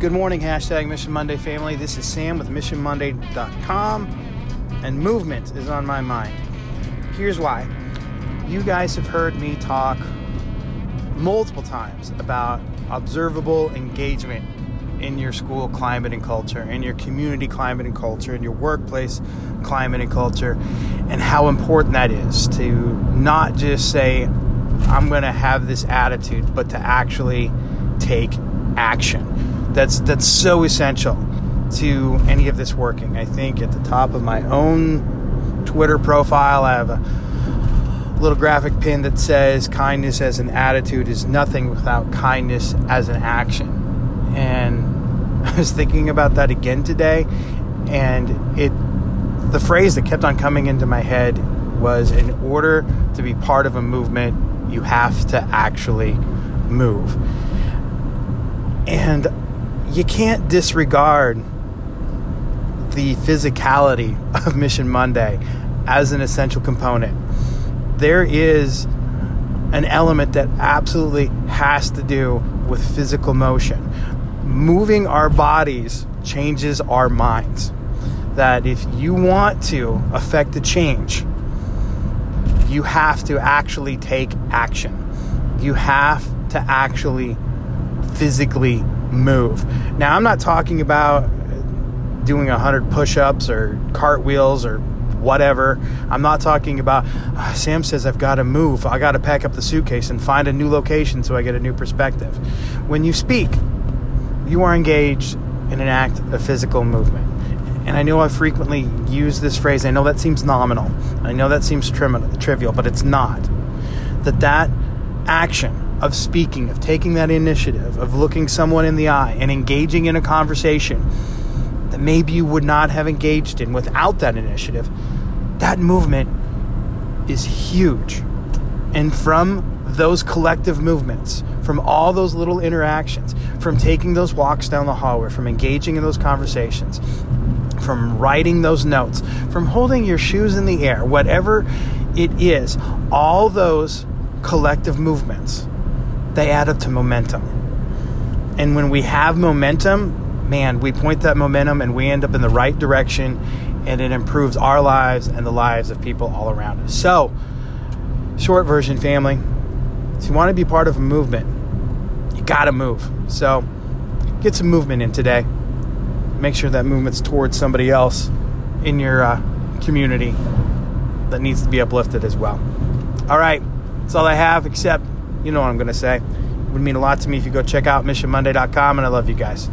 Good morning, hashtag Mission Monday family. This is Sam with MissionMonday.com, and movement is on my mind. Here's why. You guys have heard me talk multiple times about observable engagement in your school climate and culture, in your community climate and culture, in your workplace climate and culture, and how important that is to not just say, I'm going to have this attitude, but to actually take action. That's that's so essential to any of this working. I think at the top of my own Twitter profile, I have a little graphic pin that says kindness as an attitude is nothing without kindness as an action. And I was thinking about that again today and it the phrase that kept on coming into my head was in order to be part of a movement, you have to actually move. And you can't disregard the physicality of Mission Monday as an essential component. There is an element that absolutely has to do with physical motion. Moving our bodies changes our minds. That if you want to affect a change, you have to actually take action. You have to actually physically move. Now, I'm not talking about doing 100 push ups or cartwheels or whatever. I'm not talking about, uh, Sam says I've got to move. I got to pack up the suitcase and find a new location so I get a new perspective. When you speak, you are engaged in an act of physical movement. And I know I frequently use this phrase. I know that seems nominal. I know that seems trim- trivial, but it's not. That that action of speaking, of taking that initiative, of looking someone in the eye and engaging in a conversation that maybe you would not have engaged in without that initiative, that movement is huge. And from those collective movements, from all those little interactions, from taking those walks down the hallway, from engaging in those conversations, from writing those notes, from holding your shoes in the air, whatever it is, all those collective movements they add up to momentum. And when we have momentum, man, we point that momentum and we end up in the right direction and it improves our lives and the lives of people all around us. So, short version, family, if you want to be part of a movement, you got to move. So, get some movement in today. Make sure that movement's towards somebody else in your uh, community that needs to be uplifted as well. All right, that's all I have, except you know what I'm going to say. It would mean a lot to me if you go check out missionmonday.com, and I love you guys.